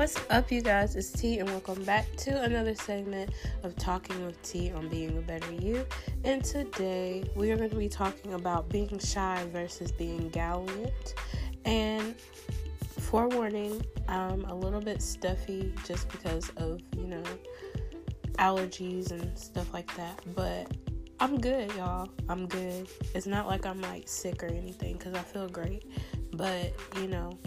What's up, you guys? It's T, and welcome back to another segment of Talking with T on Being a Better You. And today we are going to be talking about being shy versus being gallant. And forewarning, I'm a little bit stuffy just because of, you know, allergies and stuff like that. But I'm good, y'all. I'm good. It's not like I'm like sick or anything because I feel great. But, you know,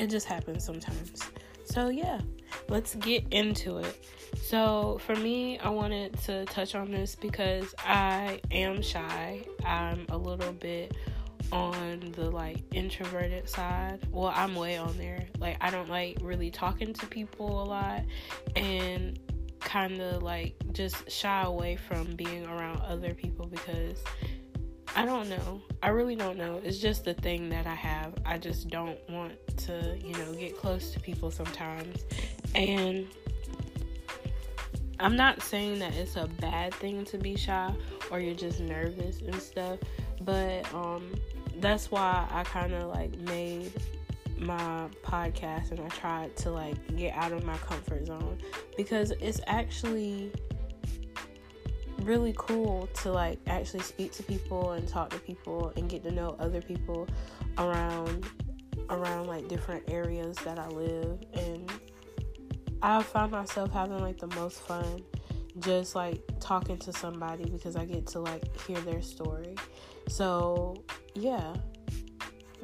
it just happens sometimes. So, yeah, let's get into it. So, for me, I wanted to touch on this because I am shy. I'm a little bit on the like introverted side. Well, I'm way on there. Like, I don't like really talking to people a lot and kind of like just shy away from being around other people because I don't know. I really don't know. It's just the thing that I have. I just don't want to, you know, get close to people sometimes. And I'm not saying that it's a bad thing to be shy or you're just nervous and stuff, but um that's why I kind of like made my podcast and I tried to like get out of my comfort zone because it's actually really cool to like actually speak to people and talk to people and get to know other people around around like different areas that I live and I found myself having like the most fun just like talking to somebody because I get to like hear their story. So, yeah.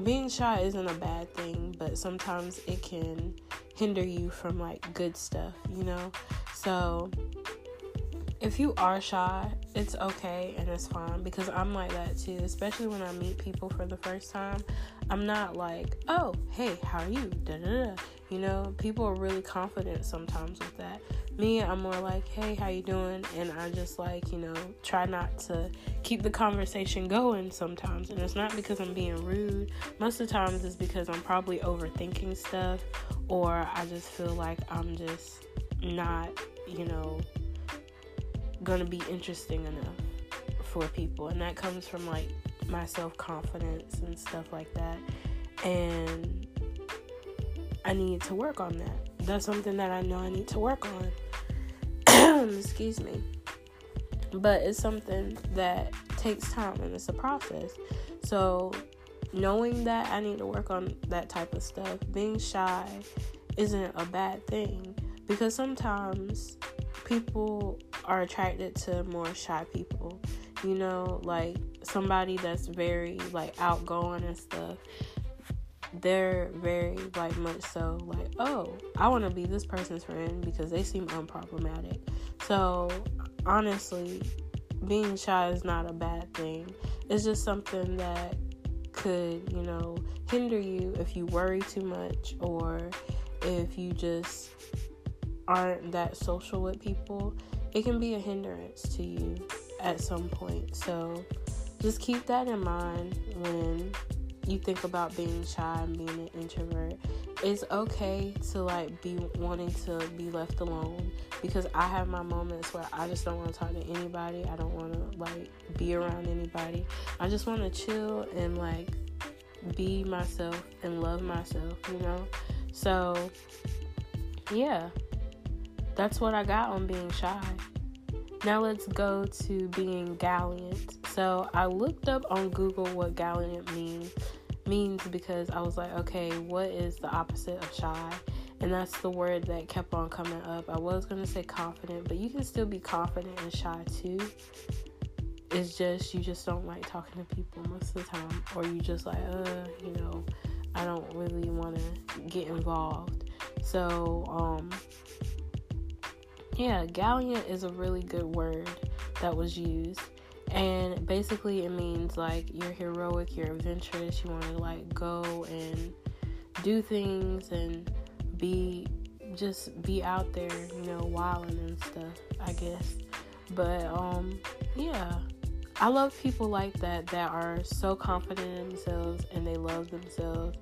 Being shy isn't a bad thing, but sometimes it can hinder you from like good stuff, you know? So, if you are shy, it's okay and it's fine because I'm like that too, especially when I meet people for the first time. I'm not like, oh, hey, how are you? Da, da, da. You know, people are really confident sometimes with that. Me, I'm more like, hey, how you doing? And I just like, you know, try not to keep the conversation going sometimes. And it's not because I'm being rude. Most of the times it's because I'm probably overthinking stuff or I just feel like I'm just not, you know, gonna be interesting enough for people. And that comes from like my self-confidence and stuff like that. And i need to work on that. That's something that i know i need to work on. Excuse me. But it's something that takes time and it's a process. So knowing that i need to work on that type of stuff being shy isn't a bad thing. Because sometimes people are attracted to more shy people. You know, like somebody that's very like outgoing and stuff. They're very like much so like, oh, I want to be this person's friend because they seem unproblematic. So honestly, being shy is not a bad thing. It's just something that could, you know, hinder you if you worry too much or if you just aren't that social with people, it can be a hindrance to you at some point. So just keep that in mind when you think about being shy and being an introvert. It's okay to like be wanting to be left alone because I have my moments where I just don't want to talk to anybody. I don't want to like be around anybody. I just want to chill and like be myself and love myself, you know? So, yeah, that's what I got on being shy. Now let's go to being gallant. So I looked up on Google what gallant means means because I was like, okay, what is the opposite of shy? And that's the word that kept on coming up. I was gonna say confident, but you can still be confident and shy too. It's just you just don't like talking to people most of the time, or you just like, uh, you know, I don't really want to get involved. So, um, yeah, gallant is a really good word that was used. And basically, it means like you're heroic, you're adventurous, you want to like go and do things and be just be out there, you know, wilding and stuff, I guess. But um, yeah, I love people like that that are so confident in themselves and they love themselves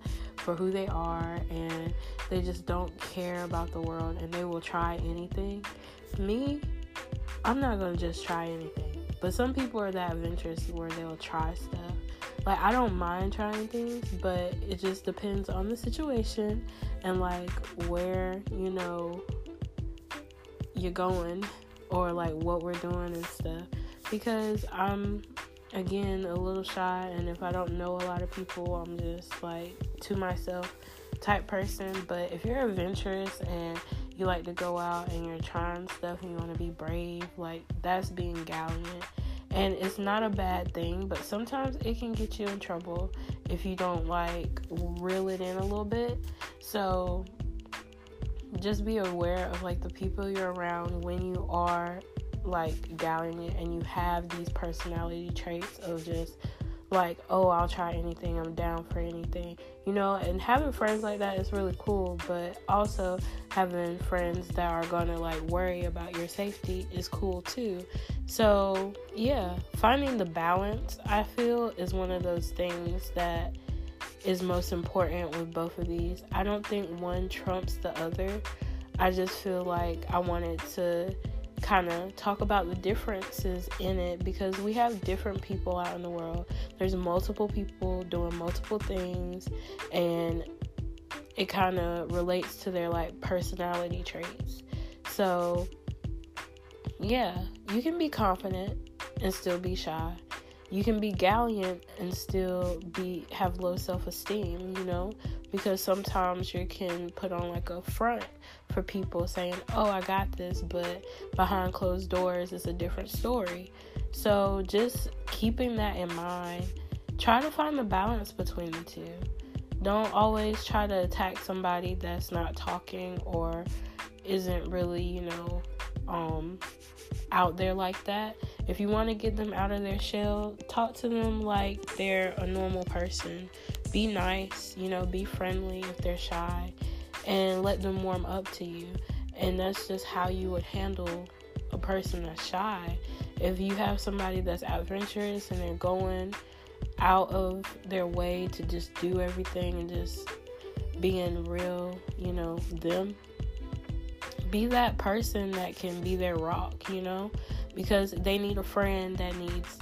for who they are and they just don't care about the world and they will try anything. Me, I'm not gonna just try anything. But some people are that adventurous where they'll try stuff. Like I don't mind trying things, but it just depends on the situation and like where, you know, you're going or like what we're doing and stuff. Because I'm again a little shy and if I don't know a lot of people, I'm just like to myself type person. But if you're adventurous and you like to go out and you're trying stuff and you want to be brave, like that's being gallant. And it's not a bad thing, but sometimes it can get you in trouble if you don't like reel it in a little bit. So just be aware of like the people you're around when you are like gallant and you have these personality traits of just like, oh, I'll try anything, I'm down for anything, you know. And having friends like that is really cool, but also having friends that are gonna like worry about your safety is cool too. So, yeah, finding the balance, I feel, is one of those things that is most important with both of these. I don't think one trumps the other. I just feel like I wanted to kind of talk about the differences in it because we have different people out in the world. There's multiple people doing multiple things, and it kind of relates to their like personality traits. So, yeah, you can be confident and still be shy. You can be gallant and still be have low self-esteem, you know, because sometimes you can put on like a front for people saying, oh, I got this, but behind closed doors is a different story. So just keeping that in mind, try to find the balance between the two. Don't always try to attack somebody that's not talking or isn't really, you know, um, out there like that. If you want to get them out of their shell, talk to them like they're a normal person. Be nice, you know, be friendly if they're shy and let them warm up to you. And that's just how you would handle a person that's shy. If you have somebody that's adventurous and they're going out of their way to just do everything and just being real, you know, them, be that person that can be their rock, you know, because they need a friend that needs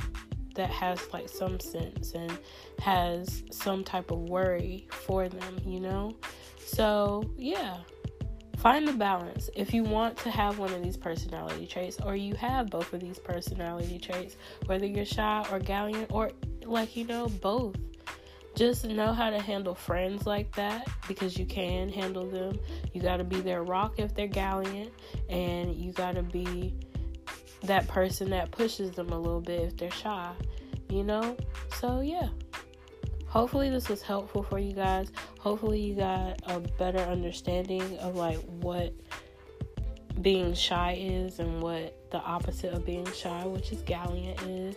that has like some sense and has some type of worry for them, you know? So, yeah, find the balance. If you want to have one of these personality traits, or you have both of these personality traits, whether you're shy or gallant, or like you know, both, just know how to handle friends like that because you can handle them. You got to be their rock if they're gallant, and you got to be that person that pushes them a little bit if they're shy, you know? So, yeah. Hopefully this was helpful for you guys. Hopefully you got a better understanding of like what being shy is and what the opposite of being shy which is gallant is.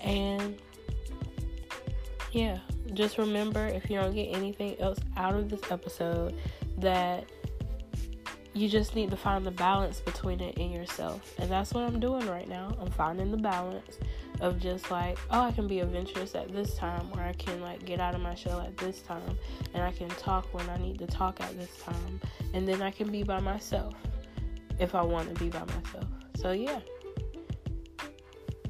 And yeah. Just remember if you don't get anything else out of this episode that you just need to find the balance between it and yourself and that's what i'm doing right now i'm finding the balance of just like, oh, I can be adventurous at this time, or I can like get out of my shell at this time, and I can talk when I need to talk at this time, and then I can be by myself if I want to be by myself. So, yeah.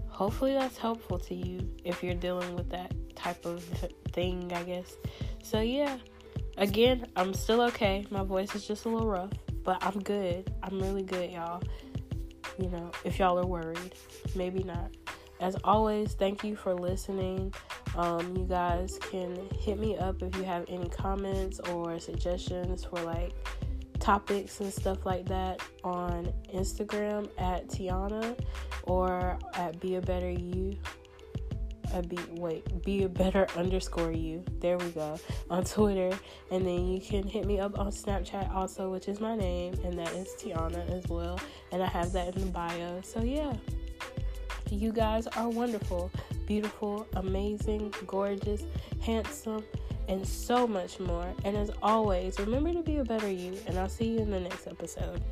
Hopefully, that's helpful to you if you're dealing with that type of thing, I guess. So, yeah. Again, I'm still okay. My voice is just a little rough, but I'm good. I'm really good, y'all. You know, if y'all are worried, maybe not as always, thank you for listening. Um, you guys can hit me up if you have any comments or suggestions for like topics and stuff like that on Instagram at Tiana or at Be a Better You. Uh, be wait, be a better underscore you. There we go on Twitter, and then you can hit me up on Snapchat also, which is my name, and that is Tiana as well. And I have that in the bio. So yeah. You guys are wonderful, beautiful, amazing, gorgeous, handsome, and so much more. And as always, remember to be a better you, and I'll see you in the next episode.